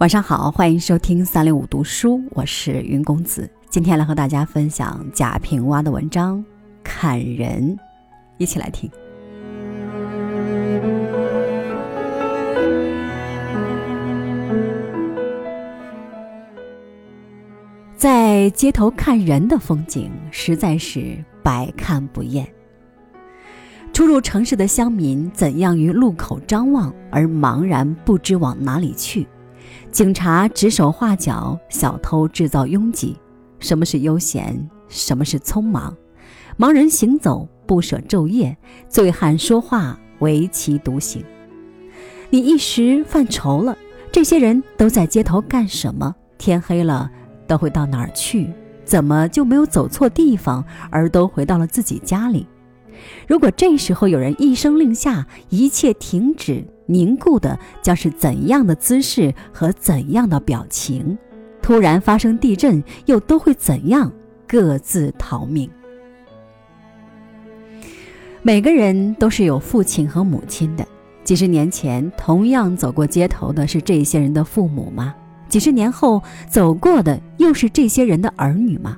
晚上好，欢迎收听三六五读书，我是云公子。今天来和大家分享贾平凹的文章《看人》，一起来听。在街头看人的风景实在是百看不厌。初入城市的乡民怎样于路口张望而茫然不知往哪里去？警察指手画脚，小偷制造拥挤。什么是悠闲？什么是匆忙？盲人行走不舍昼夜，醉汉说话唯其独行。你一时犯愁了，这些人都在街头干什么？天黑了都会到哪儿去？怎么就没有走错地方，而都回到了自己家里？如果这时候有人一声令下，一切停止。凝固的将是怎样的姿势和怎样的表情？突然发生地震，又都会怎样各自逃命？每个人都是有父亲和母亲的。几十年前同样走过街头的是这些人的父母吗？几十年后走过的又是这些人的儿女吗？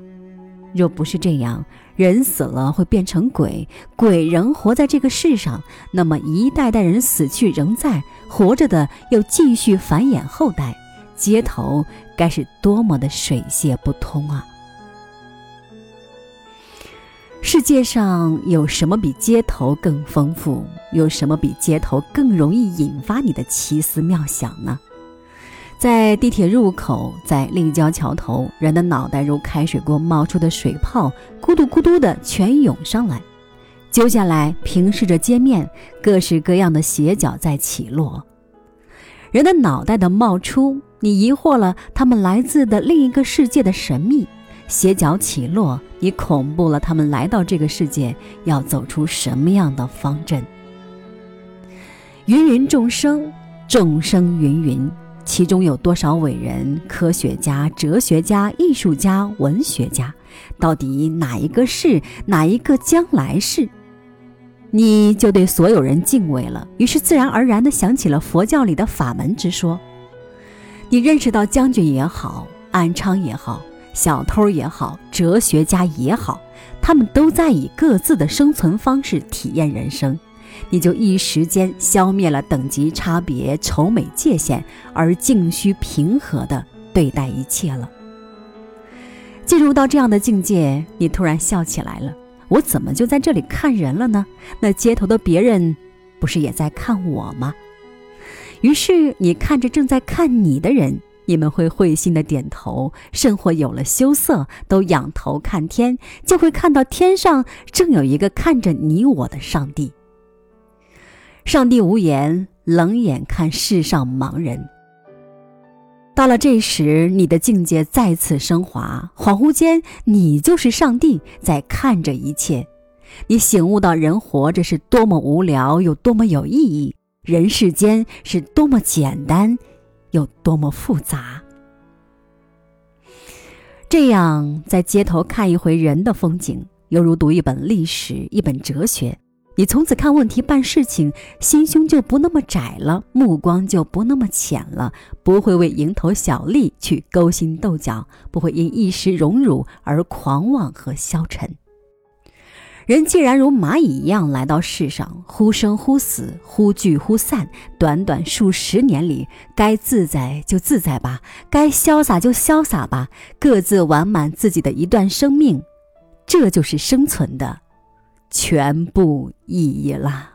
若不是这样，人死了会变成鬼，鬼仍活在这个世上，那么一代代人死去仍在，活着的又继续繁衍后代，街头该是多么的水泄不通啊！世界上有什么比街头更丰富？有什么比街头更容易引发你的奇思妙想呢？在地铁入口，在立交桥头，人的脑袋如开水锅冒出的水泡，咕嘟咕嘟的全涌上来，揪下来平视着街面，各式各样的斜角在起落。人的脑袋的冒出，你疑惑了，他们来自的另一个世界的神秘；斜角起落，你恐怖了，他们来到这个世界要走出什么样的方阵？芸芸众生，众生芸芸。其中有多少伟人、科学家、哲学家、艺术家、文学家？到底哪一个是？哪一个将来是？你就对所有人敬畏了，于是自然而然地想起了佛教里的法门之说。你认识到将军也好，安昌也好，小偷也好，哲学家也好，他们都在以各自的生存方式体验人生。你就一时间消灭了等级差别、丑美界限，而静虚平和地对待一切了。进入到这样的境界，你突然笑起来了。我怎么就在这里看人了呢？那街头的别人，不是也在看我吗？于是你看着正在看你的人，你们会会心的点头，甚或有了羞涩，都仰头看天，就会看到天上正有一个看着你我的上帝。上帝无言，冷眼看世上盲人。到了这时，你的境界再次升华，恍惚间，你就是上帝，在看着一切。你醒悟到，人活着是多么无聊，有多么有意义；人世间是多么简单，有多么复杂。这样，在街头看一回人的风景，犹如读一本历史，一本哲学。你从此看问题、办事情，心胸就不那么窄了，目光就不那么浅了，不会为蝇头小利去勾心斗角，不会因一时荣辱而狂妄和消沉。人既然如蚂蚁一样来到世上，忽生忽死，忽聚忽散，短短数十年里，该自在就自在吧，该潇洒就潇洒吧，各自完满自己的一段生命，这就是生存的。全部意义了。